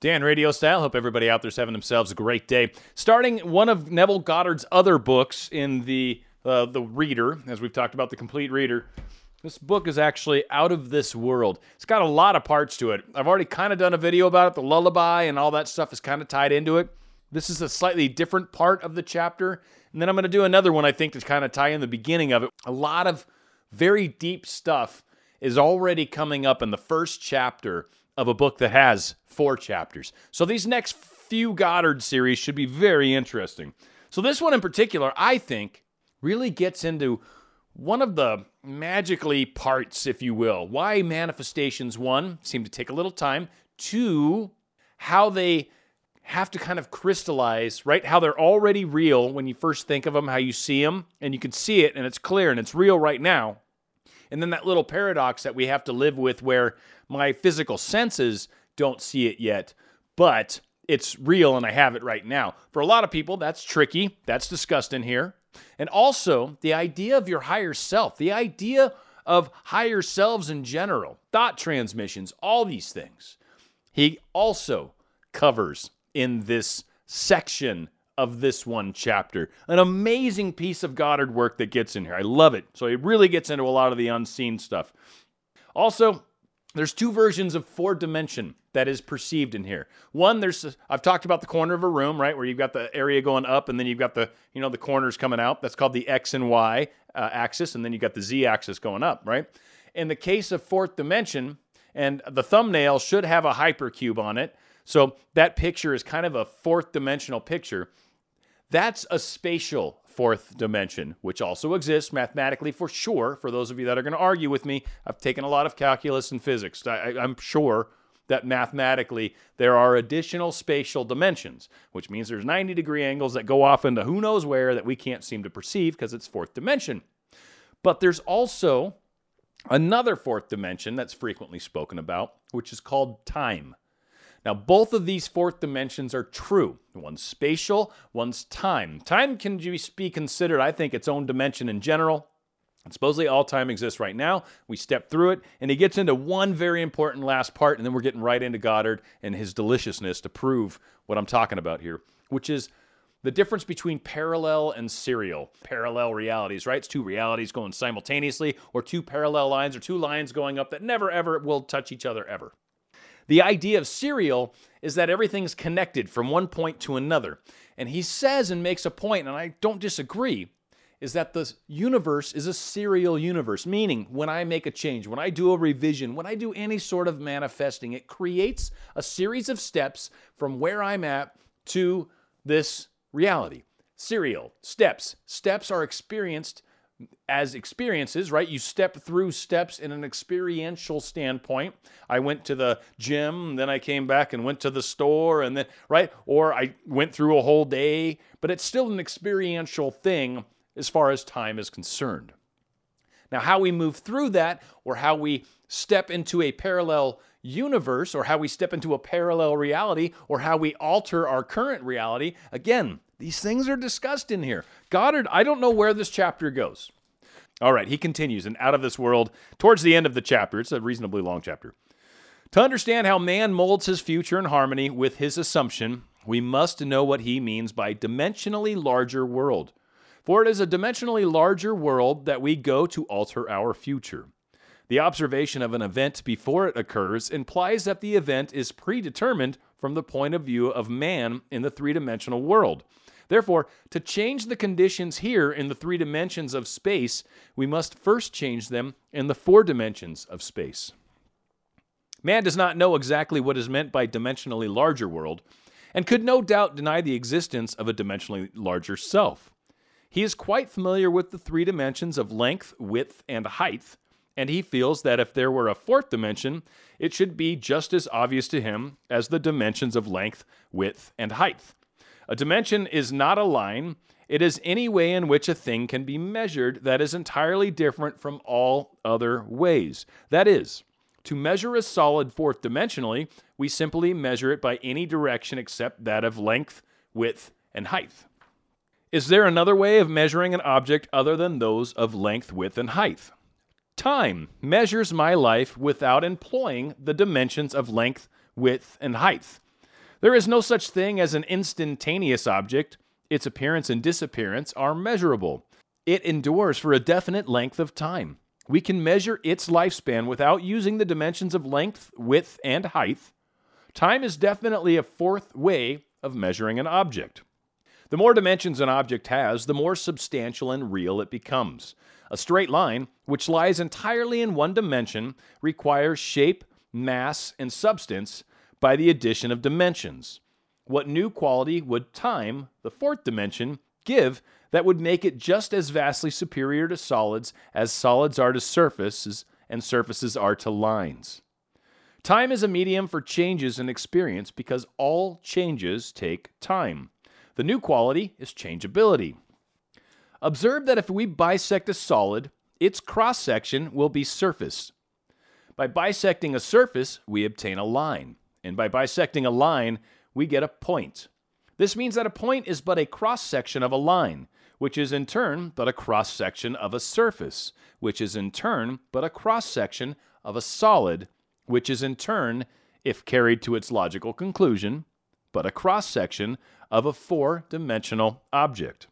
Dan Radio Style. Hope everybody out there's having themselves a great day. Starting one of Neville Goddard's other books in the uh, the Reader, as we've talked about, the Complete Reader. This book is actually out of this world. It's got a lot of parts to it. I've already kind of done a video about it. The lullaby and all that stuff is kind of tied into it. This is a slightly different part of the chapter. And then I'm going to do another one, I think, to kind of tie in the beginning of it. A lot of very deep stuff is already coming up in the first chapter of a book that has four chapters. So these next few Goddard series should be very interesting. So this one in particular, I think, really gets into one of the magically parts, if you will. Why manifestations, one, seem to take a little time. Two, how they have to kind of crystallize, right? How they're already real when you first think of them, how you see them, and you can see it and it's clear and it's real right now. And then that little paradox that we have to live with where my physical senses don't see it yet, but it's real and I have it right now. For a lot of people, that's tricky. That's discussed in here. And also, the idea of your higher self, the idea of higher selves in general, thought transmissions, all these things. He also covers in this section of this one chapter. An amazing piece of Goddard work that gets in here. I love it. So it really gets into a lot of the unseen stuff. Also, there's two versions of four dimension that is perceived in here. One, there's I've talked about the corner of a room, right, where you've got the area going up, and then you've got the you know the corners coming out. That's called the x and y uh, axis, and then you've got the z axis going up, right. In the case of fourth dimension, and the thumbnail should have a hypercube on it, so that picture is kind of a fourth dimensional picture. That's a spatial fourth dimension, which also exists mathematically for sure. For those of you that are going to argue with me, I've taken a lot of calculus and physics. I, am sure that mathematically there are additional spatial dimensions, which means there's 90 degree angles that go off into who knows where that we can't seem to perceive because it's fourth dimension. But there's also another fourth dimension that's frequently spoken about, which is called time. Now, both of these fourth dimensions are true. One's spatial, one's time. Time can be considered, I think, its own dimension in general. And supposedly all time exists right now. We step through it, and he gets into one very important last part, and then we're getting right into Goddard and his deliciousness to prove what I'm talking about here, which is the difference between parallel and serial. Parallel realities, right? It's two realities going simultaneously, or two parallel lines, or two lines going up that never ever will touch each other ever. The idea of serial is that everything's connected from one point to another. And he says and makes a point, and I don't disagree, is that the universe is a serial universe, meaning when I make a change, when I do a revision, when I do any sort of manifesting, it creates a series of steps from where I'm at to this reality. Serial steps. Steps are experienced as experiences, right? You step through steps in an experiential standpoint. I went to the gym, then I came back and went to the store, and then, right? Or I went through a whole day, but it's still an experiential thing as far as time is concerned. Now, how we move through that, or how we step into a parallel universe, or how we step into a parallel reality, or how we alter our current reality, again, these things are discussed in here. Goddard, I don't know where this chapter goes. All right, he continues, and out of this world, towards the end of the chapter, it's a reasonably long chapter. To understand how man molds his future in harmony with his assumption, we must know what he means by dimensionally larger world. For it is a dimensionally larger world that we go to alter our future. The observation of an event before it occurs implies that the event is predetermined from the point of view of man in the three dimensional world. Therefore, to change the conditions here in the three dimensions of space, we must first change them in the four dimensions of space. Man does not know exactly what is meant by dimensionally larger world, and could no doubt deny the existence of a dimensionally larger self. He is quite familiar with the three dimensions of length, width, and height, and he feels that if there were a fourth dimension, it should be just as obvious to him as the dimensions of length, width, and height. A dimension is not a line, it is any way in which a thing can be measured that is entirely different from all other ways. That is, to measure a solid fourth dimensionally, we simply measure it by any direction except that of length, width, and height. Is there another way of measuring an object other than those of length, width, and height? Time measures my life without employing the dimensions of length, width, and height. There is no such thing as an instantaneous object. Its appearance and disappearance are measurable. It endures for a definite length of time. We can measure its lifespan without using the dimensions of length, width, and height. Time is definitely a fourth way of measuring an object. The more dimensions an object has, the more substantial and real it becomes. A straight line, which lies entirely in one dimension, requires shape, mass, and substance by the addition of dimensions. What new quality would time, the fourth dimension, give that would make it just as vastly superior to solids as solids are to surfaces and surfaces are to lines? Time is a medium for changes in experience because all changes take time. The new quality is changeability. Observe that if we bisect a solid, its cross section will be surface. By bisecting a surface, we obtain a line. And by bisecting a line, we get a point. This means that a point is but a cross section of a line, which is in turn but a cross section of a surface, which is in turn but a cross section of a solid, which is in turn, if carried to its logical conclusion, but a cross section of a four dimensional object.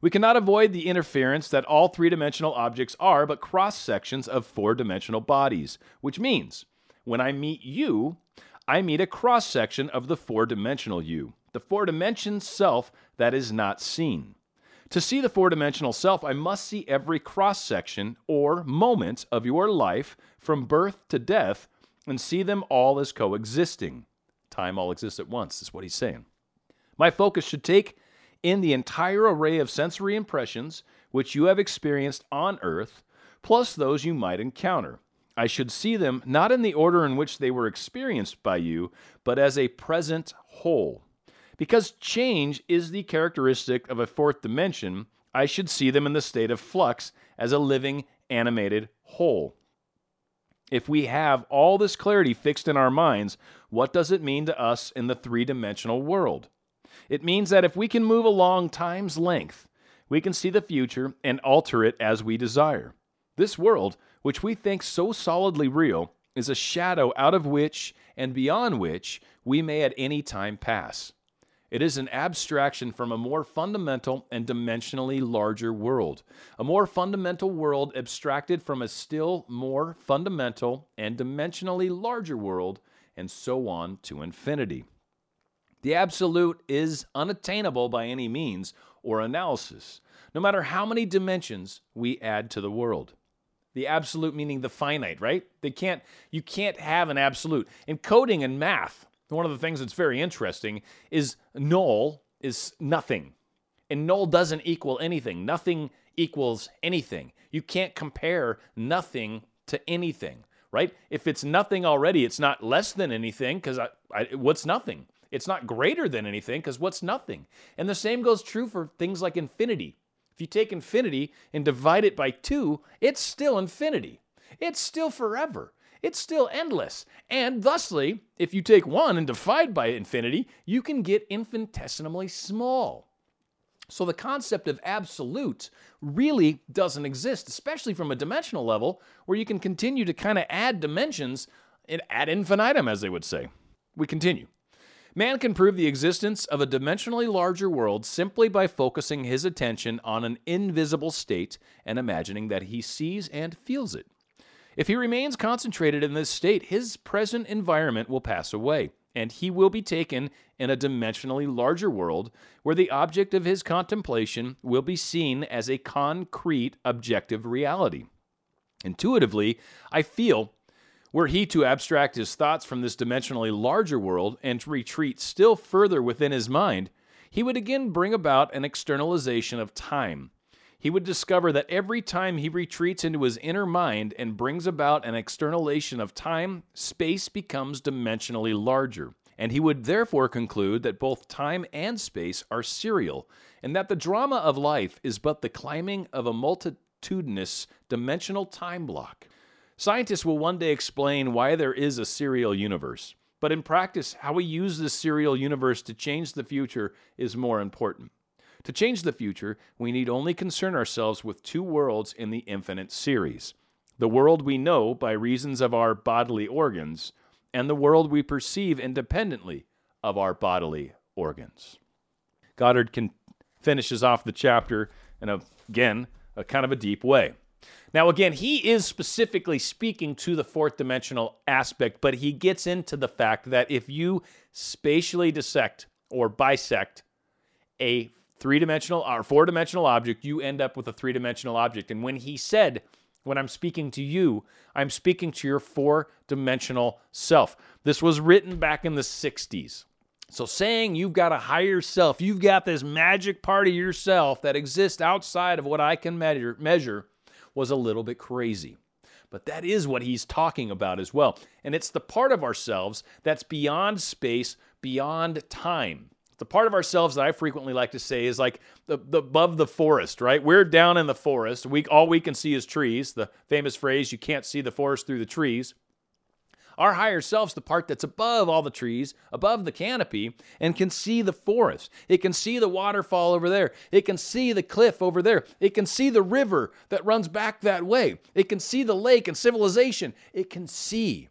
We cannot avoid the interference that all three dimensional objects are but cross sections of four dimensional bodies, which means when I meet you, I meet a cross section of the four dimensional you, the four dimension self that is not seen. To see the four dimensional self, I must see every cross section or moment of your life from birth to death and see them all as coexisting. Time all exists at once, is what he's saying. My focus should take in the entire array of sensory impressions which you have experienced on earth, plus those you might encounter. I should see them not in the order in which they were experienced by you, but as a present whole. Because change is the characteristic of a fourth dimension, I should see them in the state of flux as a living, animated whole. If we have all this clarity fixed in our minds, what does it mean to us in the three dimensional world? It means that if we can move along time's length, we can see the future and alter it as we desire. This world, which we think so solidly real, is a shadow out of which and beyond which we may at any time pass. It is an abstraction from a more fundamental and dimensionally larger world, a more fundamental world abstracted from a still more fundamental and dimensionally larger world, and so on to infinity. The absolute is unattainable by any means or analysis, no matter how many dimensions we add to the world. The absolute meaning the finite, right? They can't you can't have an absolute. In coding and math, one of the things that's very interesting is null is nothing. And null doesn't equal anything. Nothing equals anything. You can't compare nothing to anything, right? If it's nothing already, it's not less than anything because what's nothing? It's not greater than anything because what's nothing? And the same goes true for things like infinity. If you take infinity and divide it by two, it's still infinity. It's still forever. It's still endless. And thusly, if you take one and divide by infinity, you can get infinitesimally small. So the concept of absolute really doesn't exist, especially from a dimensional level where you can continue to kind of add dimensions ad infinitum, as they would say. We continue. Man can prove the existence of a dimensionally larger world simply by focusing his attention on an invisible state and imagining that he sees and feels it. If he remains concentrated in this state, his present environment will pass away, and he will be taken in a dimensionally larger world where the object of his contemplation will be seen as a concrete, objective reality. Intuitively, I feel were he to abstract his thoughts from this dimensionally larger world and to retreat still further within his mind, he would again bring about an externalization of time. He would discover that every time he retreats into his inner mind and brings about an externalization of time, space becomes dimensionally larger. And he would therefore conclude that both time and space are serial, and that the drama of life is but the climbing of a multitudinous dimensional time block. Scientists will one day explain why there is a serial universe, but in practice, how we use this serial universe to change the future is more important. To change the future, we need only concern ourselves with two worlds in the infinite series the world we know by reasons of our bodily organs, and the world we perceive independently of our bodily organs. Goddard can, finishes off the chapter in a, again a kind of a deep way. Now, again, he is specifically speaking to the fourth dimensional aspect, but he gets into the fact that if you spatially dissect or bisect a three dimensional or four dimensional object, you end up with a three dimensional object. And when he said, when I'm speaking to you, I'm speaking to your four dimensional self. This was written back in the 60s. So, saying you've got a higher self, you've got this magic part of yourself that exists outside of what I can measure, measure was a little bit crazy. But that is what he's talking about as well. And it's the part of ourselves that's beyond space, beyond time. The part of ourselves that I frequently like to say is like the, the, above the forest, right? We're down in the forest. We all we can see is trees. The famous phrase, you can't see the forest through the trees. Our higher self's the part that's above all the trees, above the canopy, and can see the forest. It can see the waterfall over there. It can see the cliff over there. It can see the river that runs back that way. It can see the lake and civilization. It can see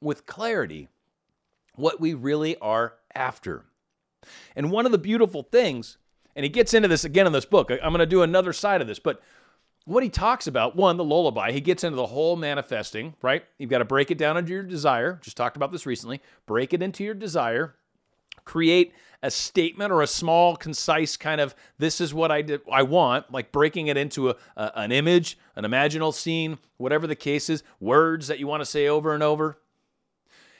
with clarity what we really are after. And one of the beautiful things, and he gets into this again in this book, I'm going to do another side of this, but what he talks about, one, the lullaby, he gets into the whole manifesting, right? You've got to break it down into your desire. Just talked about this recently. Break it into your desire. Create a statement or a small, concise kind of this is what I did, I want, like breaking it into a, a, an image, an imaginal scene, whatever the case is, words that you want to say over and over.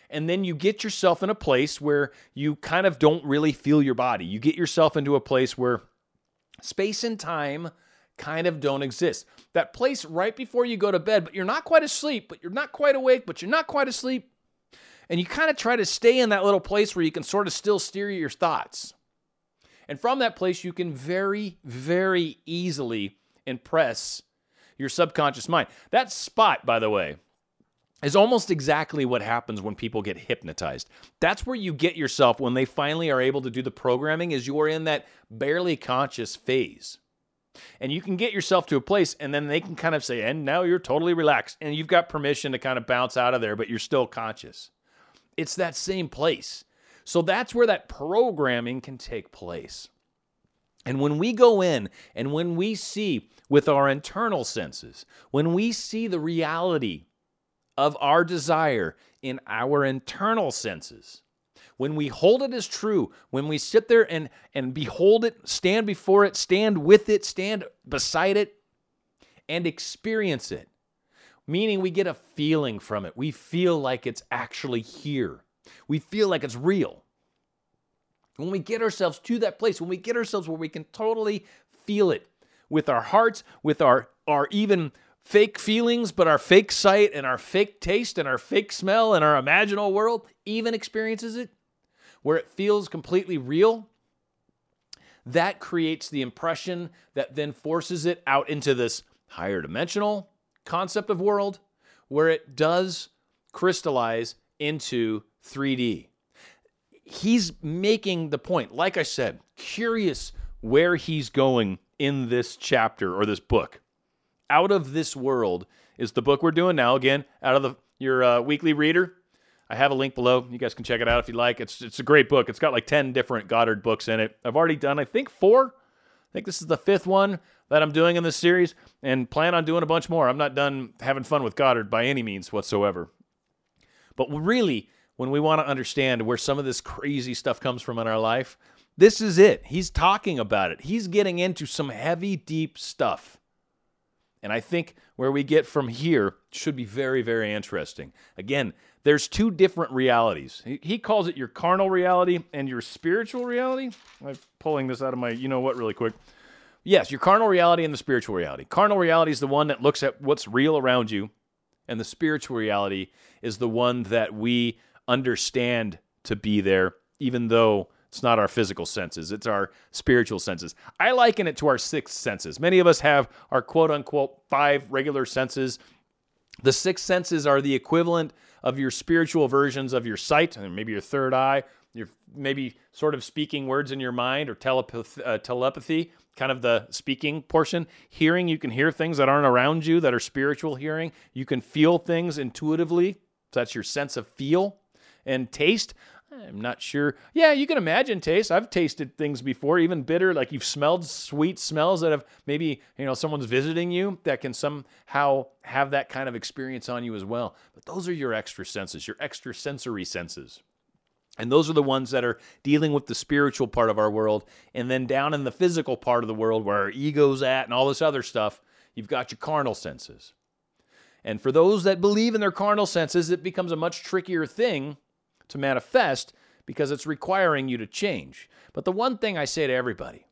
And then you get yourself in a place where you kind of don't really feel your body. You get yourself into a place where space and time kind of don't exist. That place right before you go to bed, but you're not quite asleep, but you're not quite awake, but you're not quite asleep. And you kind of try to stay in that little place where you can sort of still steer your thoughts. And from that place, you can very, very easily impress your subconscious mind. That spot, by the way, is almost exactly what happens when people get hypnotized. That's where you get yourself when they finally are able to do the programming is you're in that barely conscious phase. And you can get yourself to a place, and then they can kind of say, and now you're totally relaxed. And you've got permission to kind of bounce out of there, but you're still conscious. It's that same place. So that's where that programming can take place. And when we go in and when we see with our internal senses, when we see the reality of our desire in our internal senses, when we hold it as true, when we sit there and, and behold it, stand before it, stand with it, stand beside it, and experience it, meaning we get a feeling from it. We feel like it's actually here, we feel like it's real. When we get ourselves to that place, when we get ourselves where we can totally feel it with our hearts, with our, our even fake feelings, but our fake sight and our fake taste and our fake smell and our imaginal world even experiences it, where it feels completely real, that creates the impression that then forces it out into this higher dimensional concept of world where it does crystallize into 3D. He's making the point, like I said, curious where he's going in this chapter or this book. Out of This World is the book we're doing now. Again, out of the, your uh, weekly reader. I have a link below. You guys can check it out if you like. It's it's a great book. It's got like 10 different Goddard books in it. I've already done, I think, four. I think this is the fifth one that I'm doing in this series and plan on doing a bunch more. I'm not done having fun with Goddard by any means whatsoever. But really, when we want to understand where some of this crazy stuff comes from in our life, this is it. He's talking about it. He's getting into some heavy, deep stuff. And I think where we get from here should be very, very interesting. Again, there's two different realities. He, calls it your carnal reality and your spiritual reality. I'm pulling this out of my, you know what, really quick. Yes, your carnal reality and the spiritual reality. Carnal reality is the one that looks at what's real around you, and the spiritual reality is the one that we understand to be there, even though it's not our physical senses, it's our spiritual senses. I liken it to our six senses. Many of us have our quote unquote five regular senses. The six senses are the equivalent of your spiritual versions of your sight, and maybe your third eye, you're maybe sort of speaking words in your mind or telepathy, uh, telepathy, kind of the speaking portion. Hearing, you can hear things that aren't around you that are spiritual hearing. You can feel things intuitively. So that's your sense of feel. And taste, I'm not sure. Yeah, you can imagine taste. I've tasted things before, even bitter, like you've smelled sweet smells that have maybe, you know, someone's visiting you that can somehow have that kind of experience on you as well. But those are your extra senses, your extra sensory senses. And those are the ones that are dealing with the spiritual part of our world. And then down in the physical part of the world where our ego's at and all this other stuff, you've got your carnal senses. And for those that believe in their carnal senses, it becomes a much trickier thing to manifest because it's requiring you to change. But the one thing I say to everybody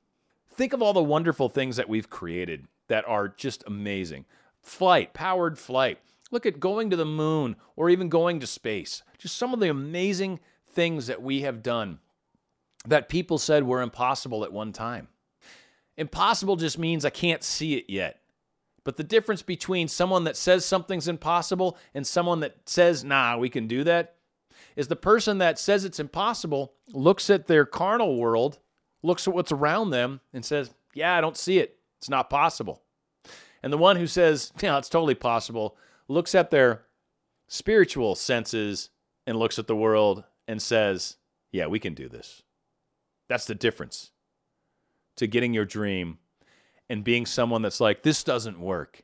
think of all the wonderful things that we've created that are just amazing flight, powered flight. Look at going to the moon or even going to space. Just some of the amazing things that we have done that people said were impossible at one time. Impossible just means I can't see it yet. But the difference between someone that says something's impossible and someone that says, nah, we can do that, is the person that says it's impossible looks at their carnal world, looks at what's around them, and says, yeah, I don't see it. It's not possible. And the one who says, yeah, it's totally possible, looks at their spiritual senses and looks at the world and says, yeah, we can do this. That's the difference to getting your dream and being someone that's like, this doesn't work.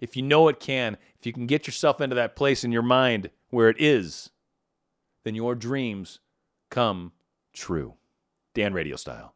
If you know it can, if you can get yourself into that place in your mind where it is, then your dreams come true. Dan Radio Style.